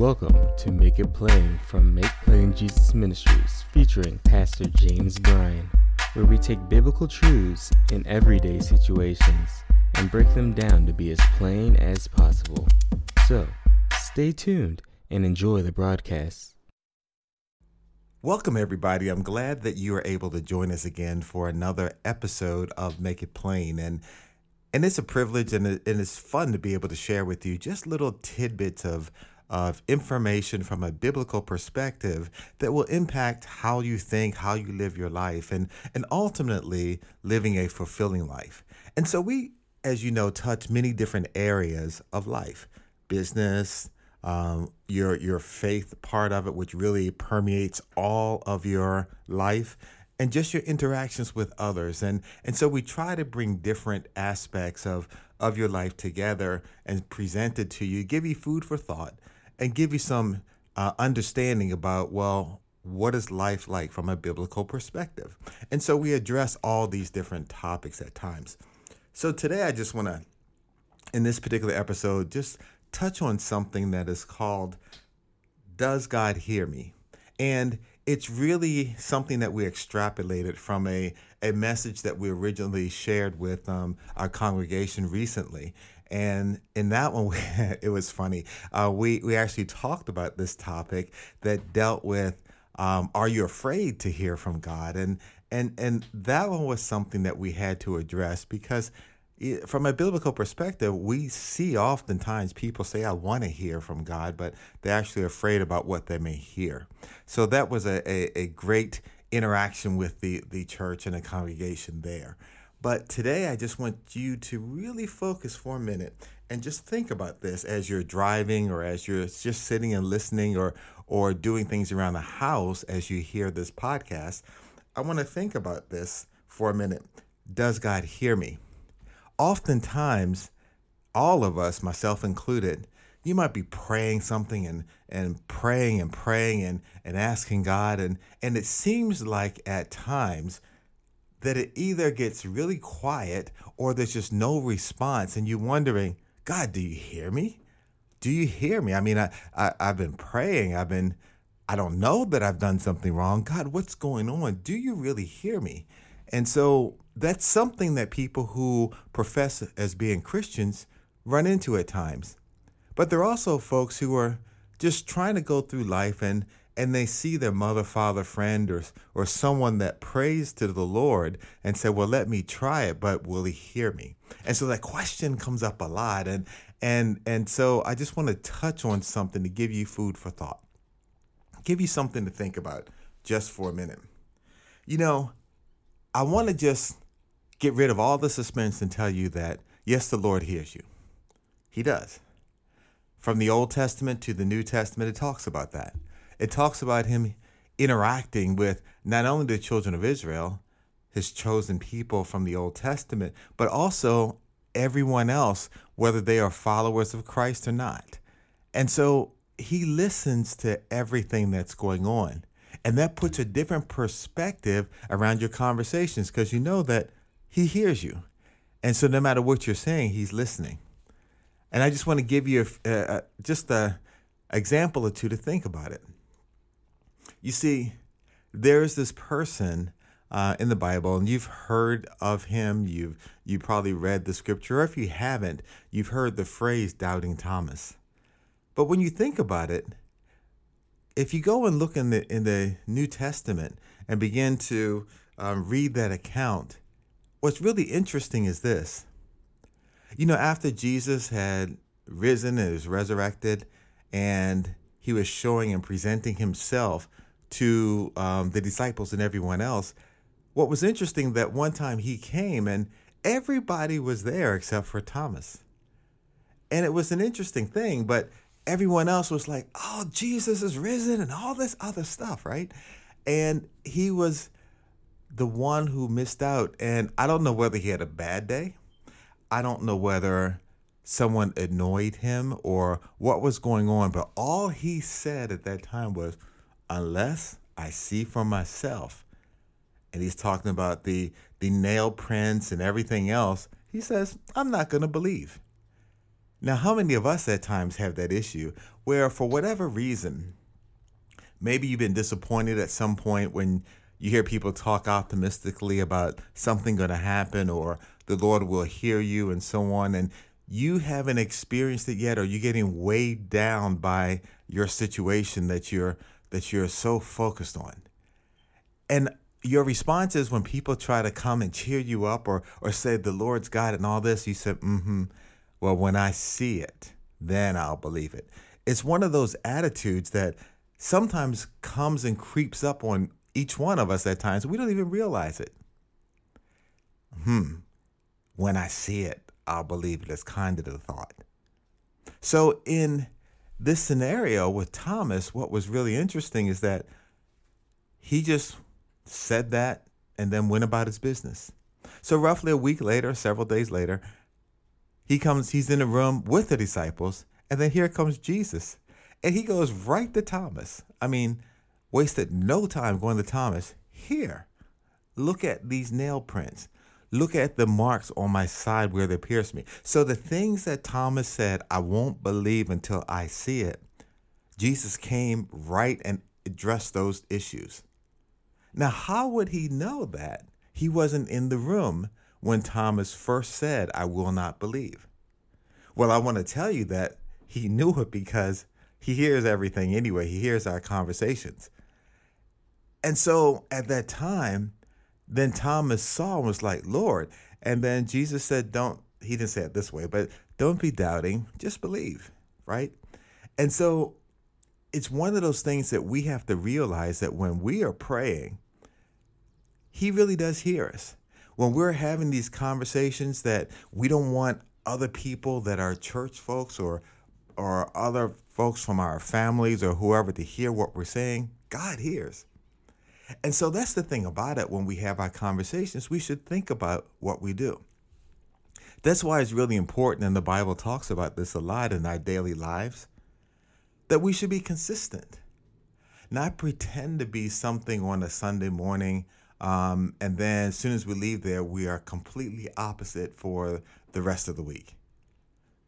Welcome to Make It Plain from Make Plain Jesus Ministries, featuring Pastor James Bryan, where we take biblical truths in everyday situations and break them down to be as plain as possible. So, stay tuned and enjoy the broadcast. Welcome, everybody. I'm glad that you are able to join us again for another episode of Make It Plain. And and it's a privilege and, and it's fun to be able to share with you just little tidbits of of information from a biblical perspective that will impact how you think, how you live your life, and and ultimately living a fulfilling life. And so we, as you know, touch many different areas of life, business, um, your your faith part of it, which really permeates all of your life, and just your interactions with others. And and so we try to bring different aspects of of your life together and present it to you, give you food for thought, and give you some uh, understanding about well what is life like from a biblical perspective. And so we address all these different topics at times. So today I just want to in this particular episode just touch on something that is called Does God Hear Me? And it's really something that we extrapolated from a, a message that we originally shared with um, our congregation recently. And in that one, it was funny. Uh, we, we actually talked about this topic that dealt with um, Are you afraid to hear from God? And, and, and that one was something that we had to address because from a biblical perspective, we see oftentimes people say, I want to hear from God, but they're actually afraid about what they may hear. So that was a, a, a great interaction with the, the church and the congregation there. But today, I just want you to really focus for a minute and just think about this as you're driving or as you're just sitting and listening or, or doing things around the house as you hear this podcast. I want to think about this for a minute. Does God hear me? oftentimes, all of us, myself included, you might be praying something and and praying and praying and and asking God and and it seems like at times that it either gets really quiet or there's just no response and you're wondering, God, do you hear me? Do you hear me? I mean, I, I I've been praying. I've been I don't know that I've done something wrong. God, what's going on? Do you really hear me? And so that's something that people who profess as being Christians run into at times. But there are also folks who are just trying to go through life and and they see their mother, father, friend, or or someone that prays to the Lord and say, "Well, let me try it, but will He hear me?" And so that question comes up a lot, and and and so I just want to touch on something to give you food for thought, give you something to think about just for a minute. You know, I want to just get rid of all the suspense and tell you that, yes, the Lord hears you. He does. From the Old Testament to the New Testament, it talks about that. It talks about Him interacting with not only the children of Israel, His chosen people from the Old Testament, but also everyone else, whether they are followers of Christ or not. And so He listens to everything that's going on. And that puts a different perspective around your conversations because you know that he hears you. And so no matter what you're saying, he's listening. And I just want to give you a, a, just an example or two to think about it. You see, there's this person uh, in the Bible, and you've heard of him. You've you probably read the scripture, or if you haven't, you've heard the phrase "doubting Thomas." But when you think about it, if you go and look in the in the New Testament and begin to um, read that account, what's really interesting is this. You know, after Jesus had risen and was resurrected, and he was showing and presenting himself to um, the disciples and everyone else. What was interesting that one time he came and everybody was there except for Thomas. And it was an interesting thing, but everyone else was like, oh, Jesus is risen and all this other stuff, right? And he was the one who missed out. And I don't know whether he had a bad day. I don't know whether someone annoyed him or what was going on, but all he said at that time was, unless I see for myself. And he's talking about the the nail prints and everything else. He says, I'm not going to believe. Now, how many of us at times have that issue where, for whatever reason, maybe you've been disappointed at some point when you hear people talk optimistically about something going to happen or the Lord will hear you and so on, and you haven't experienced it yet, or you're getting weighed down by your situation that you're that you're so focused on. And your response is when people try to come and cheer you up or or say the Lord's God and all this, you said, mm-hmm. Well, when I see it, then I'll believe it. It's one of those attitudes that sometimes comes and creeps up on each one of us at times. We don't even realize it. Hmm. When I see it, I'll believe it. It's kind of the thought. So in this scenario with Thomas, what was really interesting is that he just said that, and then went about his business. So, roughly a week later, several days later, he comes, he's in a room with the disciples, and then here comes Jesus. And he goes right to Thomas. I mean, wasted no time going to Thomas. Here, look at these nail prints. Look at the marks on my side where they pierced me. So, the things that Thomas said, I won't believe until I see it, Jesus came right and addressed those issues. Now, how would he know that? He wasn't in the room when Thomas first said, I will not believe. Well, I want to tell you that he knew it because he hears everything anyway. He hears our conversations. And so at that time, then Thomas saw and was like, Lord. And then Jesus said, Don't, he didn't say it this way, but don't be doubting, just believe, right? And so it's one of those things that we have to realize that when we are praying, He really does hear us. When we're having these conversations that we don't want other people that are church folks or or other folks from our families or whoever to hear what we're saying, God hears. And so that's the thing about it when we have our conversations, we should think about what we do. That's why it's really important, and the Bible talks about this a lot in our daily lives that we should be consistent, not pretend to be something on a Sunday morning. Um, and then as soon as we leave there, we are completely opposite for the rest of the week.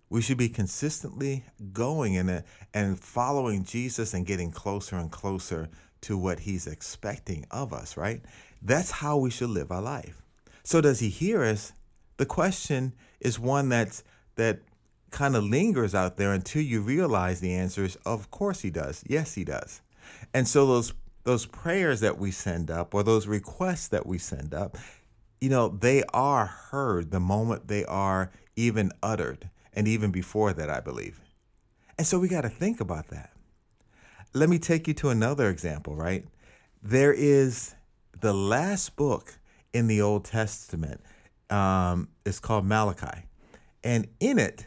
We should be consistently going in it and following Jesus and getting closer and closer to what he's expecting of us, right? That's how we should live our life. So does he hear us? The question is one that's that kind of lingers out there until you realize the answer is of course he does. Yes, he does. And so those those prayers that we send up or those requests that we send up, you know, they are heard the moment they are even uttered and even before that, I believe. And so we got to think about that. Let me take you to another example, right? There is the last book in the Old Testament. Um, it's called Malachi. And in it,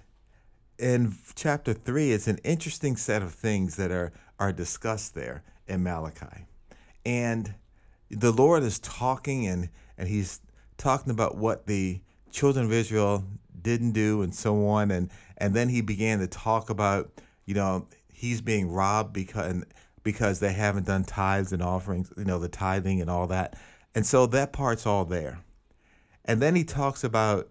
in chapter three, it's an interesting set of things that are are discussed there in Malachi, and the Lord is talking and and He's talking about what the children of Israel didn't do and so on, and and then He began to talk about you know He's being robbed because because they haven't done tithes and offerings, you know the tithing and all that, and so that part's all there, and then He talks about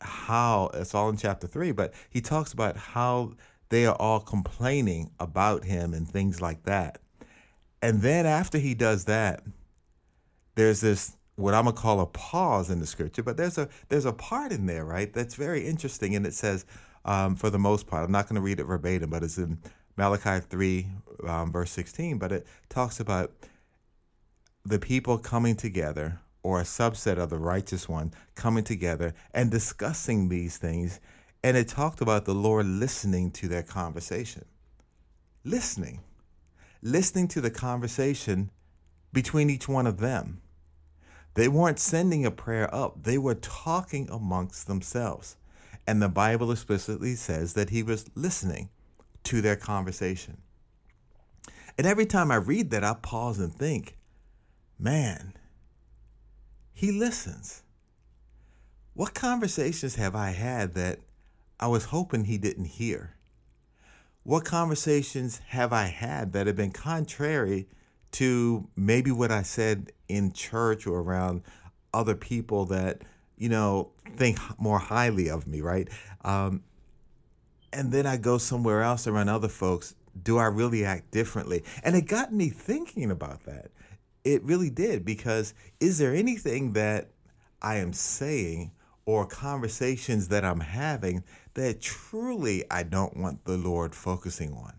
how it's all in chapter three, but he talks about how they are all complaining about him and things like that. And then after he does that, there's this what I'm gonna call a pause in the scripture, but there's a there's a part in there, right? That's very interesting, and it says, um, for the most part, I'm not gonna read it verbatim, but it's in Malachi three, um, verse 16. But it talks about the people coming together or a subset of the righteous one coming together and discussing these things. And it talked about the Lord listening to their conversation. Listening. Listening to the conversation between each one of them. They weren't sending a prayer up, they were talking amongst themselves. And the Bible explicitly says that he was listening to their conversation. And every time I read that, I pause and think, man, he listens. What conversations have I had that I was hoping he didn't hear? What conversations have I had that have been contrary to maybe what I said in church or around other people that, you know, think more highly of me, right? Um, and then I go somewhere else around other folks, do I really act differently? And it got me thinking about that. It really did because is there anything that I am saying or conversations that I'm having that truly I don't want the Lord focusing on?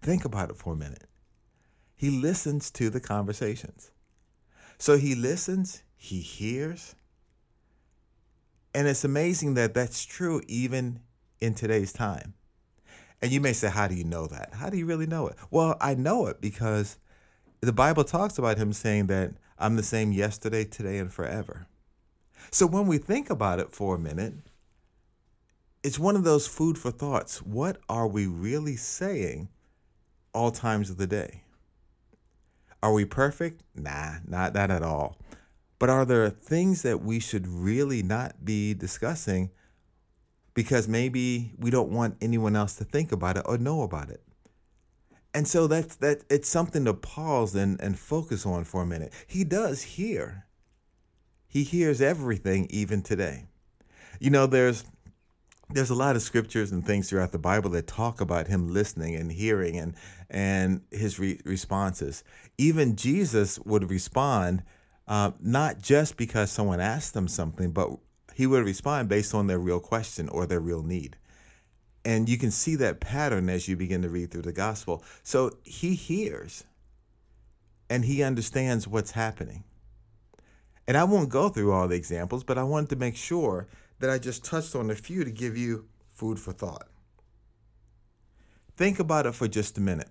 Think about it for a minute. He listens to the conversations. So he listens, he hears. And it's amazing that that's true even in today's time. And you may say, How do you know that? How do you really know it? Well, I know it because the Bible talks about him saying that I'm the same yesterday, today, and forever. So when we think about it for a minute, it's one of those food for thoughts. What are we really saying all times of the day? Are we perfect? Nah, not that at all. But are there things that we should really not be discussing because maybe we don't want anyone else to think about it or know about it? And so that's that it's something to pause and, and focus on for a minute. He does hear. He hears everything even today. You know, there's there's a lot of scriptures and things throughout the Bible that talk about him listening and hearing and and his re- responses. Even Jesus would respond uh, not just because someone asked him something, but he would respond based on their real question or their real need. And you can see that pattern as you begin to read through the gospel. So he hears and he understands what's happening. And I won't go through all the examples, but I wanted to make sure that I just touched on a few to give you food for thought. Think about it for just a minute.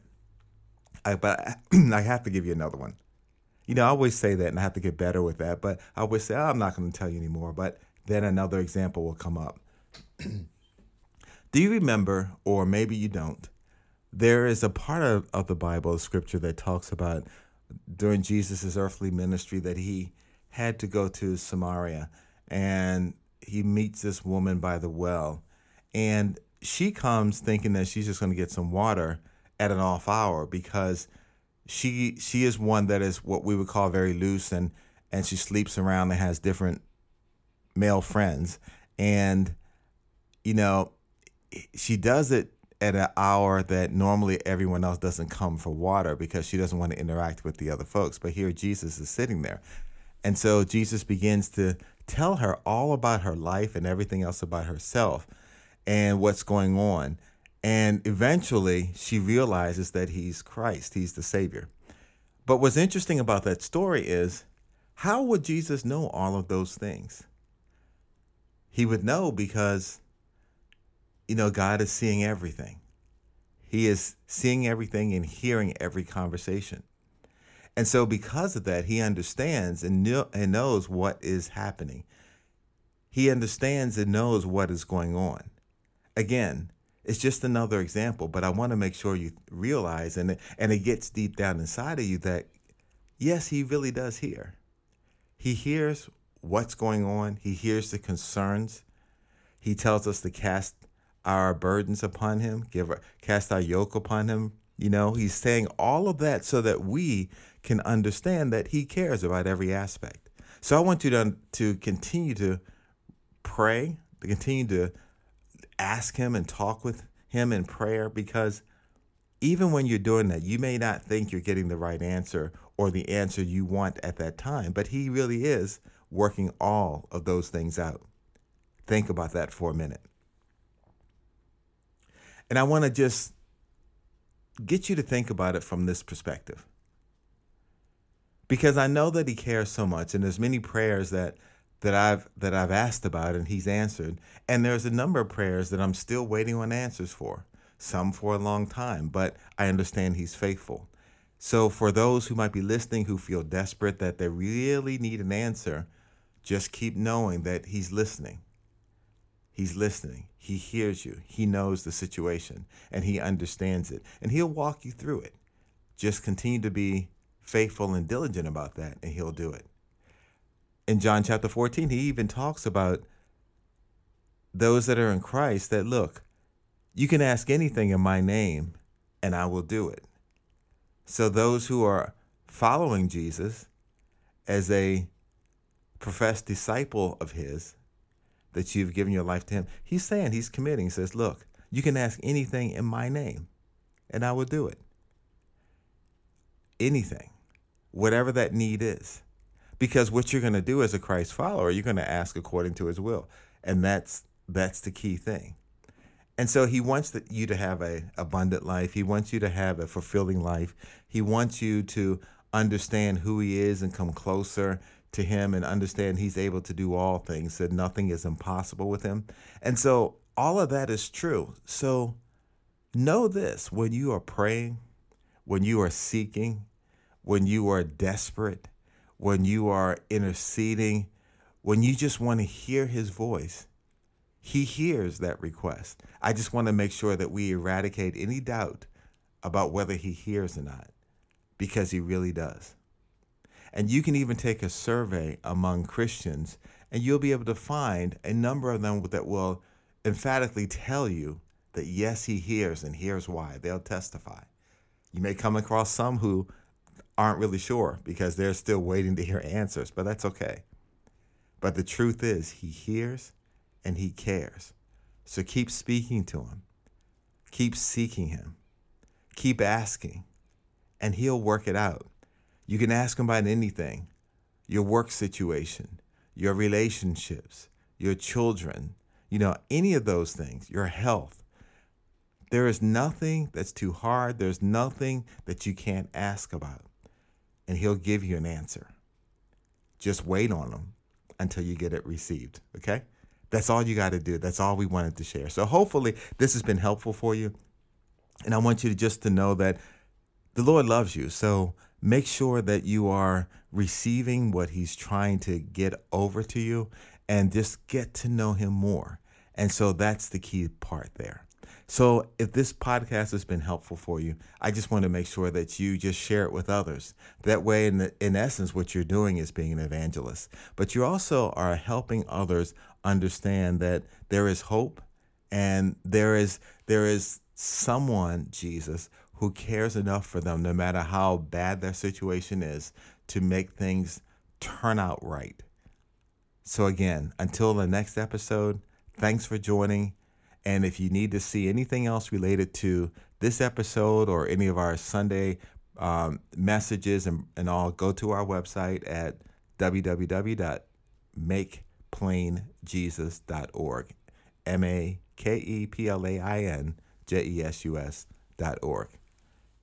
I, but I, I have to give you another one. You know, I always say that and I have to get better with that, but I always say, oh, I'm not going to tell you anymore. But then another example will come up. Do you remember, or maybe you don't, there is a part of, of the Bible, scripture that talks about during Jesus' earthly ministry that he had to go to Samaria and he meets this woman by the well, and she comes thinking that she's just going to get some water at an off hour because she she is one that is what we would call very loose and and she sleeps around and has different male friends and you know she does it at an hour that normally everyone else doesn't come for water because she doesn't want to interact with the other folks but here Jesus is sitting there and so Jesus begins to tell her all about her life and everything else about herself and what's going on. And eventually she realizes that he's Christ, he's the Savior. But what's interesting about that story is how would Jesus know all of those things? He would know because, you know, God is seeing everything. He is seeing everything and hearing every conversation. And so, because of that, he understands and, kn- and knows what is happening. He understands and knows what is going on. Again, it's just another example, but I want to make sure you realize and and it gets deep down inside of you that yes, he really does hear. He hears what's going on. He hears the concerns. He tells us to cast our burdens upon him, give cast our yoke upon him. You know, he's saying all of that so that we can understand that He cares about every aspect. So I want you to, to continue to pray, to continue to ask Him and talk with Him in prayer because even when you're doing that, you may not think you're getting the right answer or the answer you want at that time, but He really is working all of those things out. Think about that for a minute. And I want to just get you to think about it from this perspective because I know that he cares so much and there's many prayers that that I've that I've asked about and he's answered and there's a number of prayers that I'm still waiting on answers for some for a long time but I understand he's faithful so for those who might be listening who feel desperate that they really need an answer just keep knowing that he's listening he's listening he hears you he knows the situation and he understands it and he'll walk you through it just continue to be faithful and diligent about that, and he'll do it. In John chapter 14, he even talks about those that are in Christ that look, you can ask anything in my name, and I will do it. So, those who are following Jesus as a professed disciple of his, that you've given your life to him, he's saying, he's committing, he says, Look, You can ask anything in my name, and I will do it. Anything, whatever that need is. Because what you're going to do as a Christ follower, you're going to ask according to his will. And that's that's the key thing. And so he wants you to have a abundant life. He wants you to have a fulfilling life. He wants you to understand who he is and come closer to him and understand he's able to do all things, that nothing is impossible with him. And so all of that is true. So know this when you are praying, when you are seeking, when you are desperate, when you are interceding, when you just want to hear his voice, he hears that request. I just want to make sure that we eradicate any doubt about whether he hears or not, because he really does. And you can even take a survey among Christians, and you'll be able to find a number of them that will emphatically tell you that yes, he hears, and here's why. They'll testify. You may come across some who aren't really sure because they're still waiting to hear answers, but that's okay. But the truth is, he hears and he cares. So keep speaking to him, keep seeking him, keep asking, and he'll work it out. You can ask him about anything your work situation, your relationships, your children, you know, any of those things, your health. There is nothing that's too hard. There's nothing that you can't ask about. And he'll give you an answer. Just wait on him until you get it received. Okay? That's all you got to do. That's all we wanted to share. So hopefully this has been helpful for you. And I want you to just to know that the Lord loves you. So make sure that you are receiving what he's trying to get over to you and just get to know him more. And so that's the key part there. So if this podcast has been helpful for you, I just want to make sure that you just share it with others. That way, in, the, in essence, what you're doing is being an evangelist, but you also are helping others understand that there is hope and there is there is someone, Jesus, who cares enough for them, no matter how bad their situation is, to make things turn out right. So, again, until the next episode, thanks for joining. And if you need to see anything else related to this episode or any of our Sunday um, messages and, and all, go to our website at www.makeplainjesus.org. M A K E P L A I N J E S U S dot org.